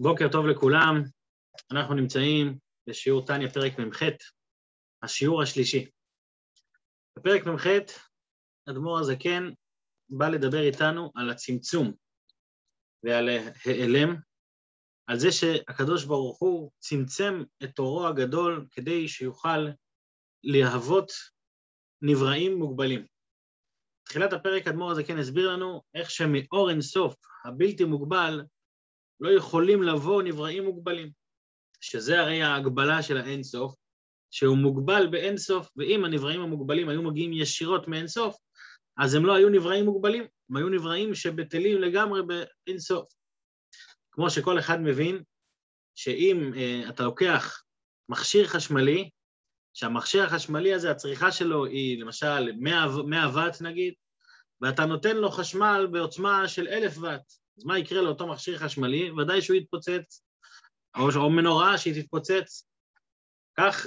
בוקר טוב לכולם, אנחנו נמצאים בשיעור טניה פרק מ"ח, השיעור השלישי. בפרק מ"ח, אדמו"ר הזקן בא לדבר איתנו על הצמצום ועל העלם, על זה שהקדוש ברוך הוא צמצם את אורו הגדול כדי שיוכל להוות נבראים מוגבלים. בתחילת הפרק אדמו"ר הזקן הסביר לנו איך שמאור אינסוף, הבלתי מוגבל, לא יכולים לבוא נבראים מוגבלים, שזה הרי ההגבלה של האינסוף, שהוא מוגבל באינסוף, ואם הנבראים המוגבלים היו מגיעים ישירות מאינסוף, אז הם לא היו נבראים מוגבלים, הם היו נבראים שבטלים לגמרי באינסוף. כמו שכל אחד מבין, שאם uh, אתה לוקח מכשיר חשמלי, שהמכשיר החשמלי הזה, הצריכה שלו היא למשל 100, 100 ואט נגיד, ואתה נותן לו חשמל בעוצמה של 1,000 ואט, אז מה יקרה לאותו מכשיר חשמלי? ודאי שהוא יתפוצץ, או, או מנורה שהיא תתפוצץ. כך,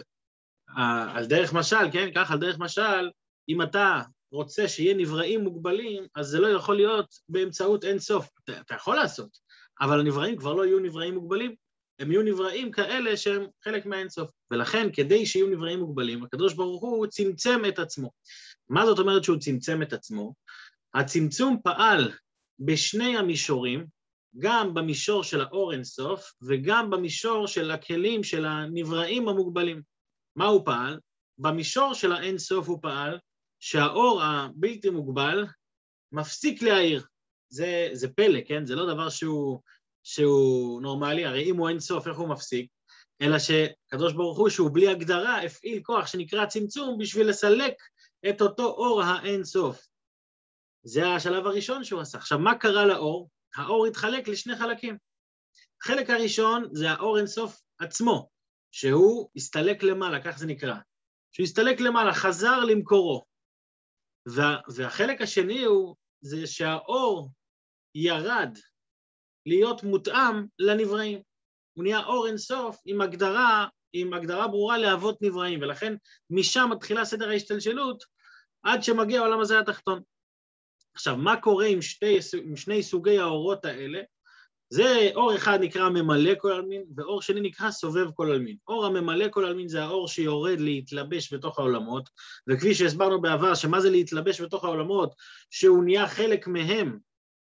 על דרך משל, כן? כך על דרך משל, אם אתה רוצה שיהיה נבראים מוגבלים, אז זה לא יכול להיות באמצעות אין סוף. אתה, אתה יכול לעשות, אבל הנבראים כבר לא יהיו נבראים מוגבלים, הם יהיו נבראים כאלה שהם חלק מהאינסוף. ולכן, כדי שיהיו נבראים מוגבלים, הקדוש ברוך הוא צמצם את עצמו. מה זאת אומרת שהוא צמצם את עצמו? הצמצום פעל בשני המישורים, גם במישור של האור אינסוף וגם במישור של הכלים של הנבראים המוגבלים. מה הוא פעל? במישור של האינסוף הוא פעל שהאור הבלתי מוגבל מפסיק להאיר. זה, זה פלא, כן? זה לא דבר שהוא, שהוא נורמלי, הרי אם הוא אינסוף, איך הוא מפסיק? אלא שקדוש ברוך הוא, שהוא בלי הגדרה, הפעיל כוח שנקרא צמצום בשביל לסלק את אותו אור האינסוף. זה השלב הראשון שהוא עשה. עכשיו, מה קרה לאור? האור התחלק לשני חלקים. החלק הראשון זה האור אינסוף עצמו, שהוא הסתלק למעלה, כך זה נקרא. שהוא הסתלק למעלה, חזר למקורו. וה, והחלק השני הוא, זה שהאור ירד להיות מותאם לנבראים. הוא נהיה אור אינסוף עם הגדרה, עם הגדרה ברורה לאבות נבראים, ולכן משם מתחילה סדר ההשתלשלות עד שמגיע העולם הזה התחתון. עכשיו, מה קורה עם, שתי, עם שני סוגי האורות האלה? זה אור אחד נקרא ממלא כל עלמין, ואור שני נקרא סובב כל עלמין. אור הממלא כל עלמין זה האור שיורד להתלבש בתוך העולמות, וכפי שהסברנו בעבר, שמה זה להתלבש בתוך העולמות? שהוא נהיה חלק מהם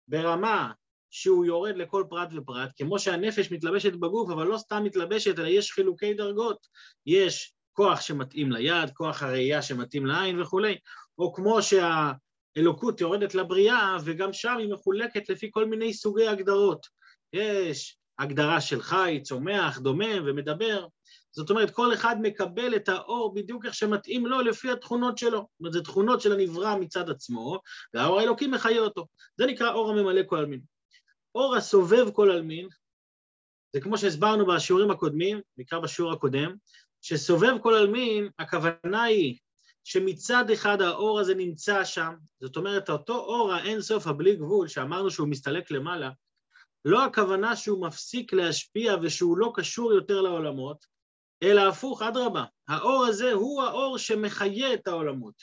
ברמה שהוא יורד לכל פרט ופרט, כמו שהנפש מתלבשת בגוף, אבל לא סתם מתלבשת, אלא יש חילוקי דרגות. יש כוח שמתאים ליד, כוח הראייה שמתאים לעין וכולי, או כמו שה... אלוקות יורדת לבריאה, וגם שם היא מחולקת לפי כל מיני סוגי הגדרות. יש הגדרה של חי, צומח, דומם ומדבר. זאת אומרת, כל אחד מקבל את האור בדיוק איך שמתאים לו לפי התכונות שלו. זאת אומרת, זה תכונות של הנברא מצד עצמו, והאור האלוקי מחיה אותו. זה נקרא אור הממלא כל עלמין. אור הסובב כל עלמין, זה כמו שהסברנו בשיעורים הקודמים, נקרא בשיעור הקודם, שסובב כל עלמין, הכוונה היא שמצד אחד האור הזה נמצא שם, זאת אומרת, אותו אור האינסוף הבלי גבול, שאמרנו שהוא מסתלק למעלה, לא הכוונה שהוא מפסיק להשפיע ושהוא לא קשור יותר לעולמות, אלא הפוך, אדרבה, האור הזה הוא האור שמחיה את העולמות.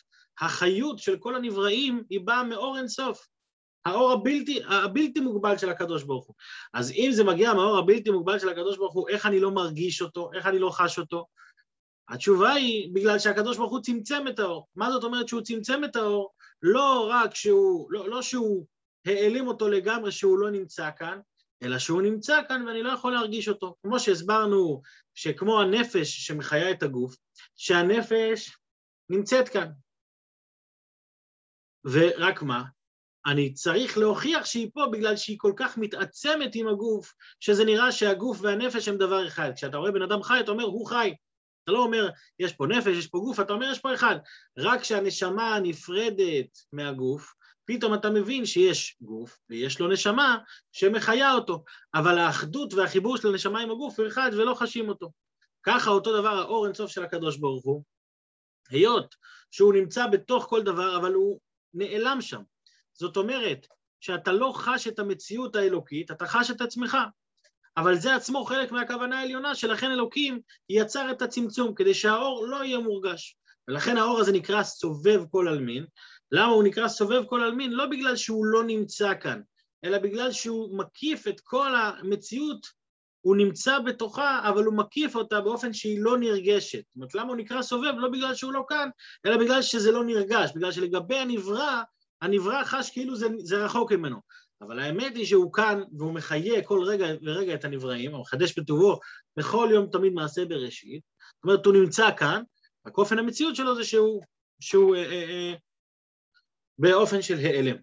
החיות של כל הנבראים היא באה מאור אינסוף, האור הבלתי, הבלתי מוגבל של הקדוש ברוך הוא. אז אם זה מגיע מהאור הבלתי מוגבל של הקדוש ברוך הוא, איך אני לא מרגיש אותו, איך אני לא חש אותו? התשובה היא בגלל שהקדוש ברוך הוא צמצם את האור. מה זאת אומרת שהוא צמצם את האור? לא רק שהוא, לא, לא שהוא העלים אותו לגמרי שהוא לא נמצא כאן, אלא שהוא נמצא כאן ואני לא יכול להרגיש אותו. כמו שהסברנו שכמו הנפש שמחיה את הגוף, שהנפש נמצאת כאן. ורק מה? אני צריך להוכיח שהיא פה בגלל שהיא כל כך מתעצמת עם הגוף, שזה נראה שהגוף והנפש הם דבר אחד. כשאתה רואה בן אדם חי, אתה אומר, הוא חי. אתה לא אומר, יש פה נפש, יש פה גוף, אתה אומר, יש פה אחד. רק כשהנשמה נפרדת מהגוף, פתאום אתה מבין שיש גוף ויש לו נשמה שמחיה אותו, אבל האחדות והחיבור של הנשמה עם הגוף הוא אחד ולא חשים אותו. ככה אותו דבר האור אינסוף של הקדוש ברוך הוא, היות שהוא נמצא בתוך כל דבר, אבל הוא נעלם שם. זאת אומרת, שאתה לא חש את המציאות האלוקית, אתה חש את עצמך. אבל זה עצמו חלק מהכוונה העליונה, שלכן אלוקים יצר את הצמצום, כדי שהאור לא יהיה מורגש. ולכן האור הזה נקרא סובב כל עלמין. למה הוא נקרא סובב כל עלמין? לא בגלל שהוא לא נמצא כאן, אלא בגלל שהוא מקיף את כל המציאות, הוא נמצא בתוכה, אבל הוא מקיף אותה באופן שהיא לא נרגשת. זאת אומרת, למה הוא נקרא סובב? לא בגלל שהוא לא כאן, אלא בגלל שזה לא נרגש, בגלל שלגבי הנברא, הנברא חש כאילו זה, זה רחוק ממנו. אבל האמת היא שהוא כאן והוא מחיה כל רגע ורגע את הנבראים, הוא מחדש בטובו בכל יום תמיד מעשה בראשית. זאת אומרת, הוא נמצא כאן, רק אופן המציאות שלו זה שהוא, שהוא אה, אה, אה, באופן של העלם.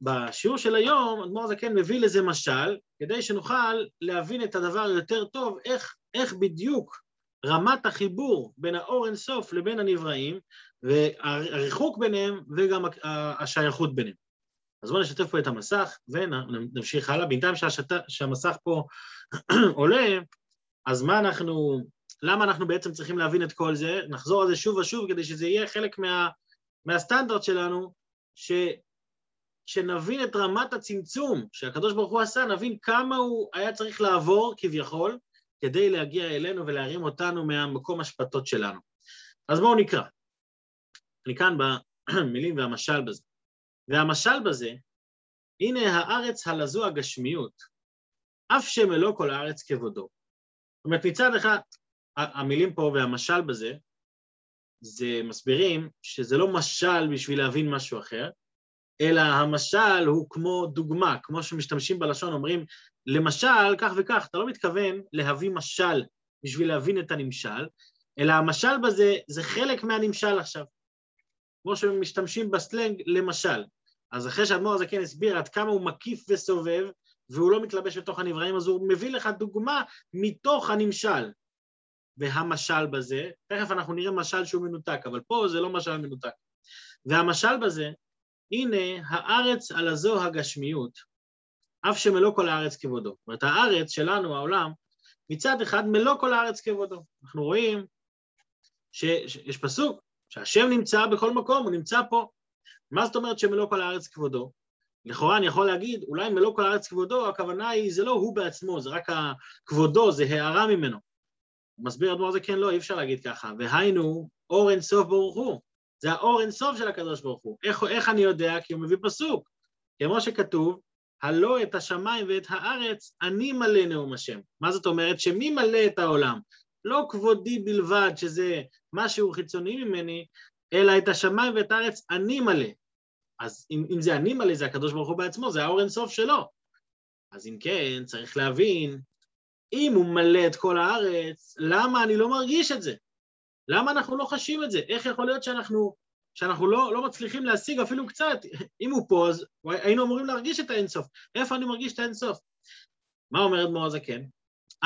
בשיעור של היום, אדמו"ר הזקן מביא לזה משל, כדי שנוכל להבין את הדבר יותר טוב, איך, איך בדיוק רמת החיבור בין האור אינסוף לבין הנבראים, והריחוק ביניהם וגם השייכות ביניהם. אז בואו נשתף פה את המסך ונמשיך הלאה. בינתיים שהשת... שהמסך פה עולה, אז מה אנחנו, למה אנחנו בעצם צריכים להבין את כל זה? נחזור על זה שוב ושוב כדי שזה יהיה חלק מה, מהסטנדרט שלנו, ש... שנבין את רמת הצמצום שהקדוש ברוך הוא עשה, נבין כמה הוא היה צריך לעבור כביכול כדי להגיע אלינו ולהרים אותנו מהמקום השפטות שלנו. אז בואו נקרא. אני כאן במילים והמשל בזה. והמשל בזה, הנה הארץ הלזו הגשמיות, אף שמלוא כל הארץ כבודו. זאת אומרת, מצד אחד, המילים פה והמשל בזה, זה מסבירים שזה לא משל בשביל להבין משהו אחר, אלא המשל הוא כמו דוגמה, כמו שמשתמשים בלשון, אומרים, למשל, כך וכך, אתה לא מתכוון להביא משל בשביל להבין את הנמשל, אלא המשל בזה זה חלק מהנמשל עכשיו. כמו שמשתמשים בסלנג, למשל. אז אחרי שהאדמו"ר הזה כן הסביר עד כמה הוא מקיף וסובב, והוא לא מתלבש בתוך הנבראים, אז הוא מביא לך דוגמה מתוך הנמשל. והמשל בזה, תכף אנחנו נראה משל שהוא מנותק, אבל פה זה לא משל מנותק. והמשל בזה, הנה הארץ על הזו הגשמיות, אף שמלוא כל הארץ כבודו. זאת אומרת, הארץ שלנו, העולם, מצד אחד מלוא כל הארץ כבודו. אנחנו רואים שיש פסוק, שהשם נמצא בכל מקום, הוא נמצא פה. מה זאת אומרת שמלוא כל הארץ כבודו? לכאורה אני יכול להגיד, אולי מלוא כל הארץ כבודו, הכוונה היא, זה לא הוא בעצמו, זה רק הכבודו, זה הערה ממנו. מסביר אדמו"ר זה כן, לא, אי אפשר להגיד ככה. והיינו, אור אין סוף ברוך הוא. זה האור אין סוף של הקדוש ברוך הוא. איך, איך אני יודע? כי הוא מביא פסוק. כמו שכתוב, הלא את השמיים ואת הארץ, אני מלא נאום השם. מה זאת אומרת? שמי מלא את העולם? לא כבודי בלבד, שזה משהו חיצוני ממני, אלא את השמיים ואת הארץ אני מלא. אז אם, אם זה אני מלא, זה הקדוש ברוך הוא בעצמו, זה האור אינסוף שלו. אז אם כן, צריך להבין, אם הוא מלא את כל הארץ, למה אני לא מרגיש את זה? למה אנחנו לא חשים את זה? איך יכול להיות שאנחנו, שאנחנו לא, לא מצליחים להשיג אפילו קצת? אם הוא פה, אז היינו אמורים להרגיש את האינסוף. איפה אני מרגיש את האינסוף? מה אומר אדמו"ר הזקן?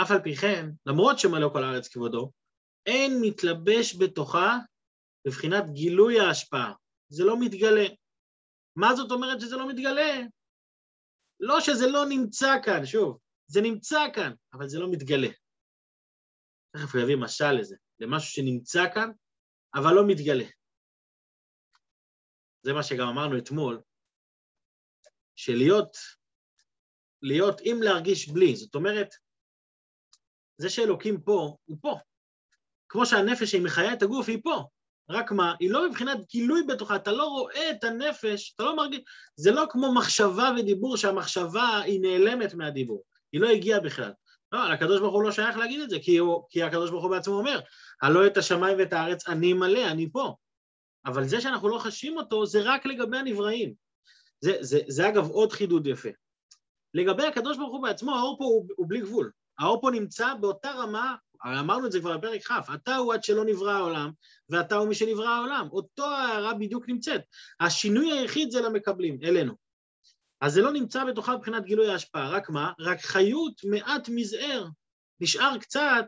אף על פי כן, למרות שמלא כל הארץ כבודו, אין מתלבש בתוכה בבחינת גילוי ההשפעה. זה לא מתגלה. מה זאת אומרת שזה לא מתגלה? לא שזה לא נמצא כאן, שוב, זה נמצא כאן, אבל זה לא מתגלה. תכף הוא יביא משל לזה, למשהו שנמצא כאן, אבל לא מתגלה. זה מה שגם אמרנו אתמול, שלהיות, להיות עם להרגיש בלי, זאת אומרת, זה שאלוקים פה, הוא פה. כמו שהנפש שהיא מחיה את הגוף, היא פה. רק מה, היא לא מבחינת גילוי בתוכה, אתה לא רואה את הנפש, אתה לא מרגיש, זה לא כמו מחשבה ודיבור שהמחשבה היא נעלמת מהדיבור, היא לא הגיעה בכלל. לא, הקדוש ברוך הוא לא שייך להגיד את זה, כי, הוא, כי הקדוש ברוך הוא בעצמו אומר, הלא את השמיים ואת הארץ אני מלא, אני פה. אבל זה שאנחנו לא חשים אותו, זה רק לגבי הנבראים. זה, זה, זה אגב עוד חידוד יפה. לגבי הקדוש ברוך הוא בעצמו, האור פה הוא, הוא בלי גבול. האור פה נמצא באותה רמה אמרנו את זה כבר בפרק כ', אתה הוא עד שלא נברא העולם, ואתה הוא מי שנברא העולם. אותו ההערה בדיוק נמצאת. השינוי היחיד זה למקבלים, אלינו. אז זה לא נמצא בתוכה מבחינת גילוי ההשפעה, רק מה? רק חיות מעט מזער. נשאר קצת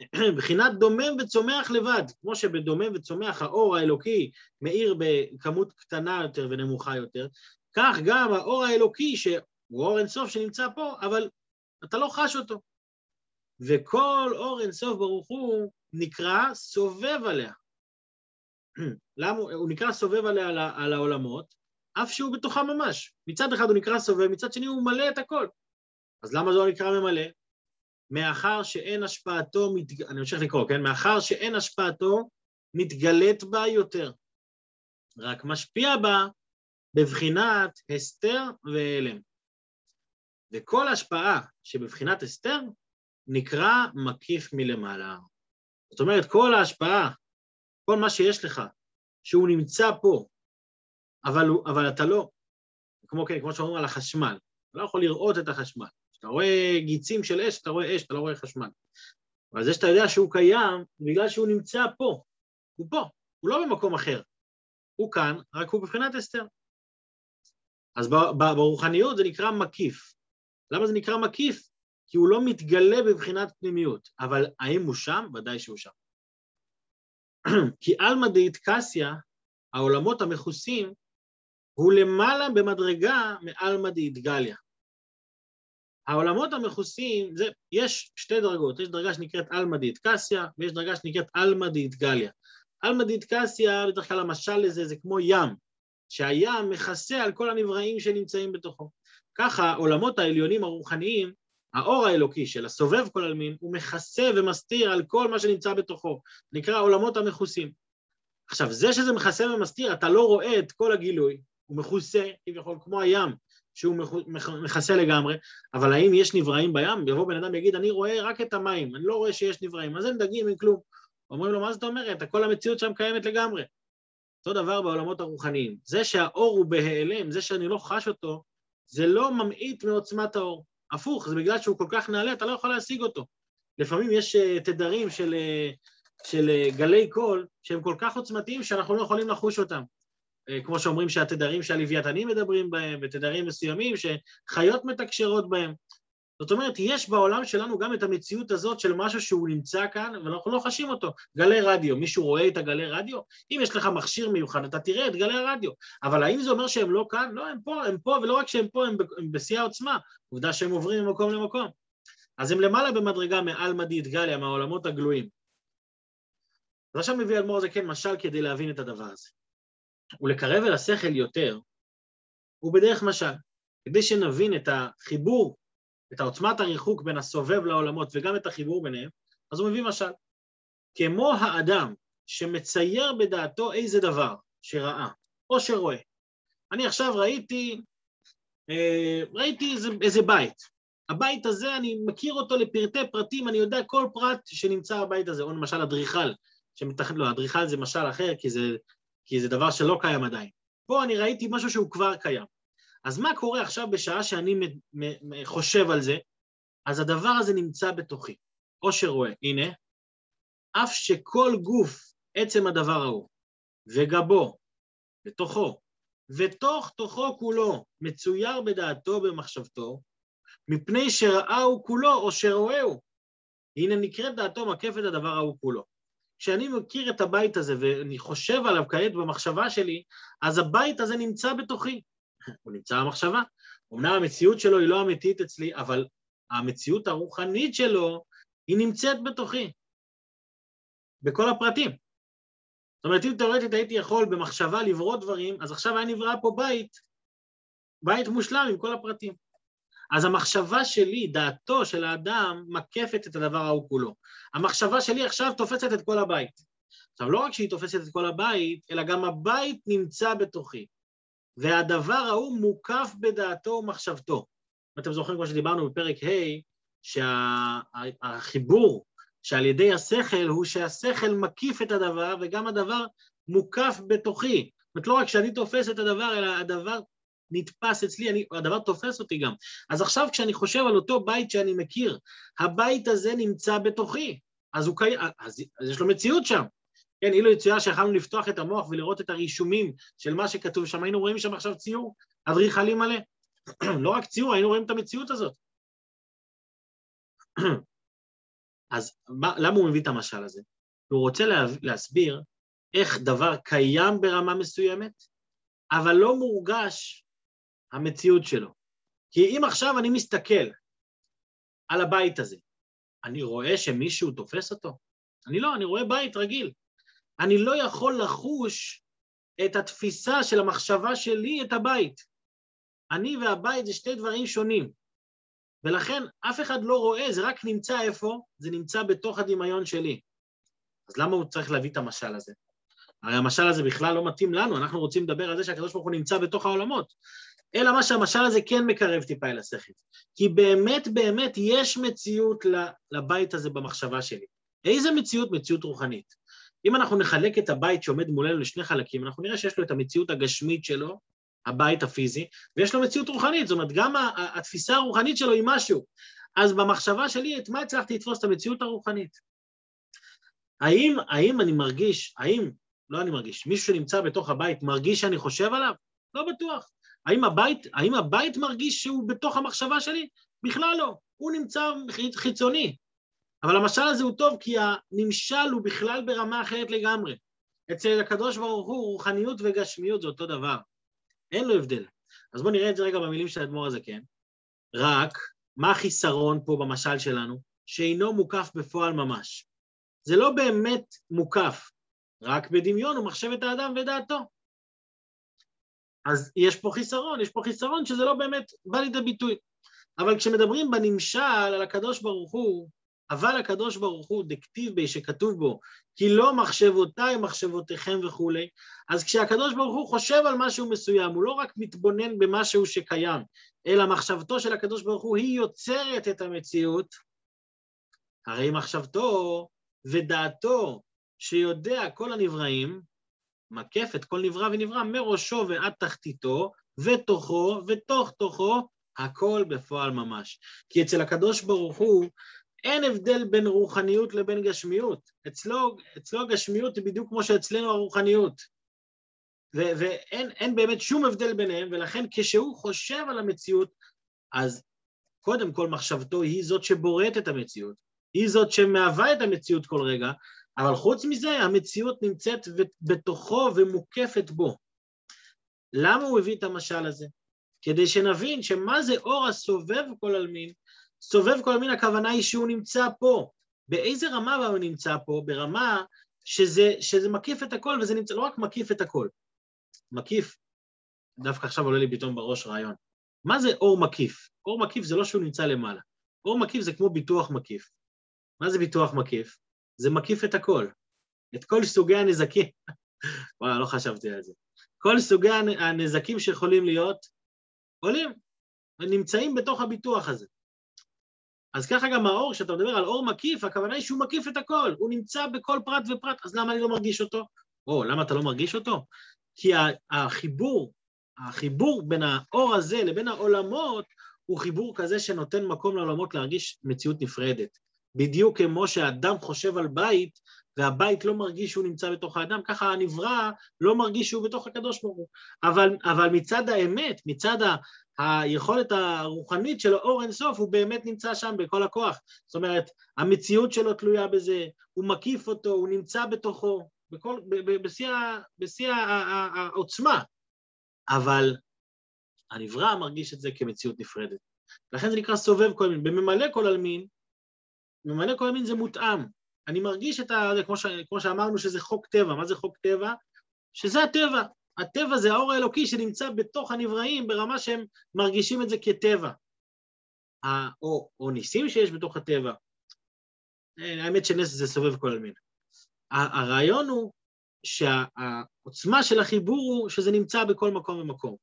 מבחינת דומם וצומח לבד, כמו שבדומם וצומח האור האלוקי מאיר בכמות קטנה יותר ונמוכה יותר, כך גם האור האלוקי, שהוא אור אינסוף שנמצא פה, אבל אתה לא חש אותו. וכל אור אינסוף ברוך הוא נקרא סובב עליה. למה? הוא נקרא סובב עליה על, על העולמות, אף שהוא בתוכה ממש. מצד אחד הוא נקרא סובב, מצד שני הוא מלא את הכל. אז למה זה לא נקרא ממלא? מאחר שאין השפעתו, מת... אני ממשיך לקרוא, כן? מאחר שאין השפעתו, מתגלית בה יותר. רק משפיע בה בבחינת הסתר והלם. וכל השפעה שבבחינת הסתר נקרא מקיף מלמעלה. זאת אומרת, כל ההשפעה, כל מה שיש לך, שהוא נמצא פה, אבל, אבל אתה לא, כמו, כן, כמו שאומרים על החשמל, אתה לא יכול לראות את החשמל. כשאתה רואה גיצים של אש, אתה רואה אש, אתה לא רואה חשמל. אבל זה שאתה יודע שהוא קיים, בגלל שהוא נמצא פה. הוא פה, הוא לא במקום אחר. הוא כאן, רק הוא בבחינת אסתר. אז ברוחניות זה נקרא מקיף. למה זה נקרא מקיף? כי הוא לא מתגלה בבחינת פנימיות. אבל האם הוא שם? ודאי שהוא שם. כי עלמא דאיטקסיה, העולמות המכוסים, הוא למעלה במדרגה מעלמא דאיטגליה. העולמות המכוסים, זה, יש שתי דרגות, יש דרגה שנקראת עלמא דאיטקסיה, ויש דרגה שנקראת עלמא דאיטגליה. עלמא דאיטקסיה, בדרך כלל המשל לזה זה כמו ים, שהים מכסה על כל הנבראים שנמצאים בתוכו. ככה העולמות העליונים הרוחניים, האור האלוקי של הסובב כל עלמין, הוא מכסה ומסתיר על כל מה שנמצא בתוכו, נקרא עולמות המכוסים. עכשיו, זה שזה מכסה ומסתיר, אתה לא רואה את כל הגילוי, הוא מכוסה, כביכול, כמו הים, שהוא מכסה לגמרי, אבל האם יש נבראים בים? יבוא בן אדם ויגיד, אני רואה רק את המים, אני לא רואה שיש נבראים, אז אין דגים, אין כלום. אומרים לו, מה זאת אומרת? כל המציאות שם קיימת לגמרי. אותו דבר בעולמות הרוחניים. זה שהאור הוא בהיעלם, זה שאני לא חש אותו, זה לא ממעיט מעוצמת האור. הפוך, זה בגלל שהוא כל כך נעלה, אתה לא יכול להשיג אותו. לפעמים יש uh, תדרים של, uh, של uh, גלי קול שהם כל כך עוצמתיים שאנחנו לא יכולים לחוש אותם. כמו שאומרים שהתדרים שהלוויתנים מדברים בהם, ותדרים מסוימים שחיות מתקשרות בהם. זאת אומרת, יש בעולם שלנו גם את המציאות הזאת של משהו שהוא נמצא כאן, ואנחנו לא חשים אותו. גלי רדיו, מישהו רואה את הגלי רדיו? אם יש לך מכשיר מיוחד, אתה תראה את גלי הרדיו. אבל האם זה אומר שהם לא כאן? לא, הם פה, הם פה, ולא רק שהם פה, הם, הם בשיא העוצמה. עובדה שהם עוברים ממקום למקום. אז הם למעלה במדרגה מעל מדית גליה, מהעולמות הגלויים. אז עכשיו מביא אדמו"ר הזה כן משל כדי להבין את הדבר הזה. ולקרב אל השכל יותר, הוא בדרך משל. כדי שנבין את החיבור את העוצמת הריחוק בין הסובב לעולמות וגם את החיבור ביניהם, אז הוא מביא משל. כמו האדם שמצייר בדעתו איזה דבר שראה או שרואה. אני עכשיו ראיתי, אה, ראיתי איזה, איזה בית. הבית הזה, אני מכיר אותו לפרטי פרטים, אני יודע כל פרט שנמצא בבית הזה, או למשל אדריכל, שמתכן, לא, אדריכל זה משל אחר, כי זה, כי זה דבר שלא קיים עדיין. פה אני ראיתי משהו שהוא כבר קיים. אז מה קורה עכשיו בשעה שאני חושב על זה? אז הדבר הזה נמצא בתוכי. או שרואה, הנה, אף שכל גוף עצם הדבר ההוא, וגבו, ותוכו, ותוך תוכו כולו מצויר בדעתו במחשבתו, מפני שראהו כולו או שרואהו. הנה נקראת דעתו מקפת הדבר ההוא כולו. כשאני מכיר את הבית הזה ואני חושב עליו כעת במחשבה שלי, אז הבית הזה נמצא בתוכי. הוא נמצא במחשבה. אמנם המציאות שלו היא לא אמיתית אצלי, אבל המציאות הרוחנית שלו היא נמצאת בתוכי, בכל הפרטים. זאת אומרת, אם תאורטית הייתי יכול במחשבה לברוא דברים, אז עכשיו היה נברא פה בית, בית מושלם עם כל הפרטים. אז המחשבה שלי, דעתו של האדם, מקפת את הדבר ההוא כולו. המחשבה שלי עכשיו תופסת את כל הבית. עכשיו, לא רק שהיא תופסת את כל הבית, אלא גם הבית נמצא בתוכי. והדבר ההוא מוקף בדעתו ומחשבתו. אתם זוכרים, כמו שדיברנו בפרק ה', שהחיבור שעל ידי השכל הוא שהשכל מקיף את הדבר וגם הדבר מוקף בתוכי. זאת אומרת, לא רק שאני תופס את הדבר, אלא הדבר נתפס אצלי, אני, הדבר תופס אותי גם. אז עכשיו כשאני חושב על אותו בית שאני מכיר, הבית הזה נמצא בתוכי, אז, הוא אז, אז יש לו מציאות שם. כן, אילו יצויה שיכלנו לפתוח את המוח ולראות את הרישומים של מה שכתוב שם, היינו רואים שם עכשיו ציור אדריכלי מלא. לא רק ציור, היינו רואים את המציאות הזאת. אז מה, למה הוא מביא את המשל הזה? הוא רוצה לה, להסביר איך דבר קיים ברמה מסוימת, אבל לא מורגש המציאות שלו. כי אם עכשיו אני מסתכל על הבית הזה, אני רואה שמישהו תופס אותו? אני לא, אני רואה בית רגיל. אני לא יכול לחוש את התפיסה של המחשבה שלי את הבית. אני והבית זה שתי דברים שונים, ולכן אף אחד לא רואה, זה רק נמצא איפה? זה נמצא בתוך הדמיון שלי. אז למה הוא צריך להביא את המשל הזה? הרי המשל הזה בכלל לא מתאים לנו, אנחנו רוצים לדבר על זה שהקדוש ברוך הוא נמצא בתוך העולמות. אלא מה שהמשל הזה כן מקרב טיפה אל השכל. כי באמת באמת יש מציאות לבית הזה במחשבה שלי. איזה מציאות? מציאות רוחנית. אם אנחנו נחלק את הבית שעומד מולנו לשני חלקים, אנחנו נראה שיש לו את המציאות הגשמית שלו, הבית הפיזי, ויש לו מציאות רוחנית, זאת אומרת, גם התפיסה הרוחנית שלו היא משהו. אז במחשבה שלי, את מה הצלחתי לתפוס? את המציאות הרוחנית. האם, האם אני מרגיש, האם, לא אני מרגיש, מישהו שנמצא בתוך הבית מרגיש שאני חושב עליו? לא בטוח. האם הבית, האם הבית מרגיש שהוא בתוך המחשבה שלי? בכלל לא. הוא נמצא חיצוני. אבל המשל הזה הוא טוב כי הנמשל הוא בכלל ברמה אחרת לגמרי. אצל הקדוש ברוך הוא רוחניות וגשמיות זה אותו דבר. אין לו הבדל. אז בואו נראה את זה רגע במילים של האדמו"ר הזה, כן? רק, מה החיסרון פה במשל שלנו? שאינו מוקף בפועל ממש. זה לא באמת מוקף, רק בדמיון הוא מחשב את האדם ודעתו. אז יש פה חיסרון, יש פה חיסרון שזה לא באמת בא לידי ביטוי. אבל כשמדברים בנמשל על הקדוש ברוך הוא, אבל הקדוש ברוך הוא דקטיב בי שכתוב בו כי לא מחשבותיי מחשבותיכם וכולי, אז כשהקדוש ברוך הוא חושב על משהו מסוים, הוא לא רק מתבונן במשהו שקיים, אלא מחשבתו של הקדוש ברוך הוא היא יוצרת את המציאות, הרי מחשבתו ודעתו שיודע כל הנבראים, מקף את כל נברא ונברא מראשו ועד תחתיתו, ותוכו ותוך תוכו, הכל בפועל ממש. כי אצל הקדוש ברוך הוא אין הבדל בין רוחניות לבין גשמיות. אצלו, אצלו הגשמיות היא בדיוק כמו שאצלנו הרוחניות. ו- ואין באמת שום הבדל ביניהם, ולכן כשהוא חושב על המציאות, אז קודם כל מחשבתו היא זאת שבוראת את המציאות, היא זאת שמהווה את המציאות כל רגע, אבל חוץ מזה המציאות נמצאת בתוכו ומוקפת בו. למה הוא הביא את המשל הזה? כדי שנבין שמה זה אור הסובב כל עלמין, סובב כל המין, הכוונה היא שהוא נמצא פה. באיזה רמה הוא נמצא פה? ברמה שזה, שזה מקיף את הכל, וזה נמצא, לא רק מקיף את הכל, מקיף, דווקא עכשיו עולה לי פתאום בראש רעיון. מה זה אור מקיף? אור מקיף זה לא שהוא נמצא למעלה. אור מקיף זה כמו ביטוח מקיף. מה זה ביטוח מקיף? זה מקיף את הכל. את כל סוגי הנזקים. וואי, לא חשבתי על זה. כל סוגי הנזקים שיכולים להיות, עולים, ונמצאים בתוך הביטוח הזה. אז ככה גם האור, כשאתה מדבר על אור מקיף, הכוונה היא שהוא מקיף את הכל, הוא נמצא בכל פרט ופרט, אז למה אני לא מרגיש אותו? או, למה אתה לא מרגיש אותו? כי החיבור, החיבור בין האור הזה לבין העולמות, הוא חיבור כזה שנותן מקום לעולמות להרגיש מציאות נפרדת. בדיוק כמו שהאדם חושב על בית, והבית לא מרגיש שהוא נמצא בתוך האדם, ככה הנברא לא מרגיש שהוא בתוך הקדוש ברוך הוא. אבל, אבל מצד האמת, מצד היכולת הרוחנית של האור אינסוף הוא באמת נמצא שם בכל הכוח. זאת אומרת, המציאות שלו תלויה בזה, הוא מקיף אותו, הוא נמצא בתוכו, בכל, בשיא, בשיא העוצמה. אבל הנברא מרגיש את זה כמציאות נפרדת. לכן זה נקרא סובב כל מין. בממלא כל עלמין, ממלא כל עלמין זה מותאם. אני מרגיש את ה... כמו, ש, כמו שאמרנו שזה חוק טבע. מה זה חוק טבע? שזה הטבע. הטבע זה האור האלוקי שנמצא בתוך הנבראים ברמה שהם מרגישים את זה כטבע. או, או ניסים שיש בתוך הטבע. אה, האמת שנס זה סובב כל עלמין. הרעיון הוא שהעוצמה של החיבור הוא שזה נמצא בכל מקום ומקום.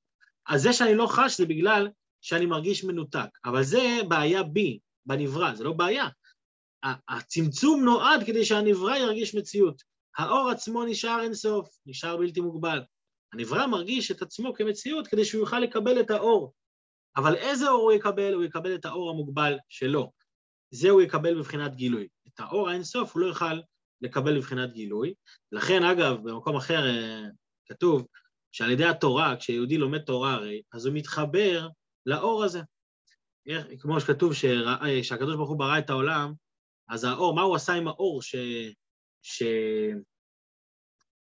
אז זה שאני לא חש זה בגלל שאני מרגיש מנותק, אבל זה בעיה בי, בנברא, זה לא בעיה. הצמצום נועד כדי שהנברא ירגיש מציאות. האור עצמו נשאר אינסוף, נשאר בלתי מוגבל. הנברא מרגיש את עצמו כמציאות כדי שהוא יוכל לקבל את האור. אבל איזה אור הוא יקבל? הוא יקבל את האור המוגבל שלו. זה הוא יקבל בבחינת גילוי. את האור האינסוף הוא לא יוכל לקבל בבחינת גילוי. לכן, אגב, במקום אחר אה, כתוב שעל ידי התורה, כשיהודי לומד תורה הרי, אז הוא מתחבר לאור הזה. כמו שכתוב אה, שהקדוש ברוך הוא ברא את העולם, אז האור, מה הוא עשה עם האור ש... ש...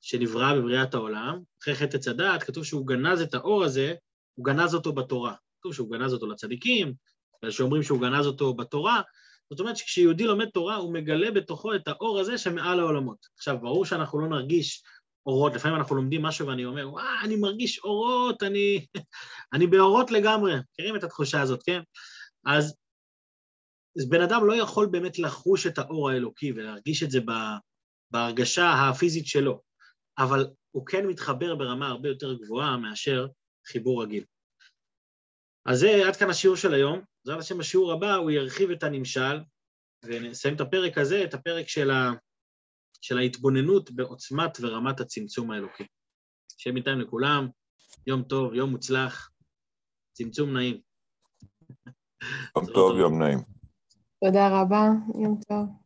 שנברא בבריאת העולם, אחרי חטא עץ הדעת, כתוב שהוא גנז את האור הזה, הוא גנז אותו בתורה. כתוב שהוא גנז אותו לצדיקים, שאומרים שהוא גנז אותו בתורה, זאת אומרת שכשיהודי לומד תורה, הוא מגלה בתוכו את האור הזה שמעל העולמות. עכשיו, ברור שאנחנו לא נרגיש אורות, לפעמים אנחנו לומדים משהו ואני אומר, וואה, אני מרגיש אורות, אני, אני באורות לגמרי. מכירים את התחושה הזאת, כן? אז, אז בן אדם לא יכול באמת לחוש את האור האלוקי ולהרגיש את זה בהרגשה הפיזית שלו. אבל הוא כן מתחבר ברמה הרבה יותר גבוהה מאשר חיבור רגיל. אז זה עד כאן השיעור של היום. בעזרת השם בשיעור הבא הוא ירחיב את הנמשל, ונסיים את הפרק הזה, את הפרק של, ה... של ההתבוננות בעוצמת ורמת הצמצום האלוקי. שיהיה בינתיים לכולם, יום טוב, יום מוצלח, צמצום נעים. יום טוב, יום נעים. תודה רבה, יום טוב.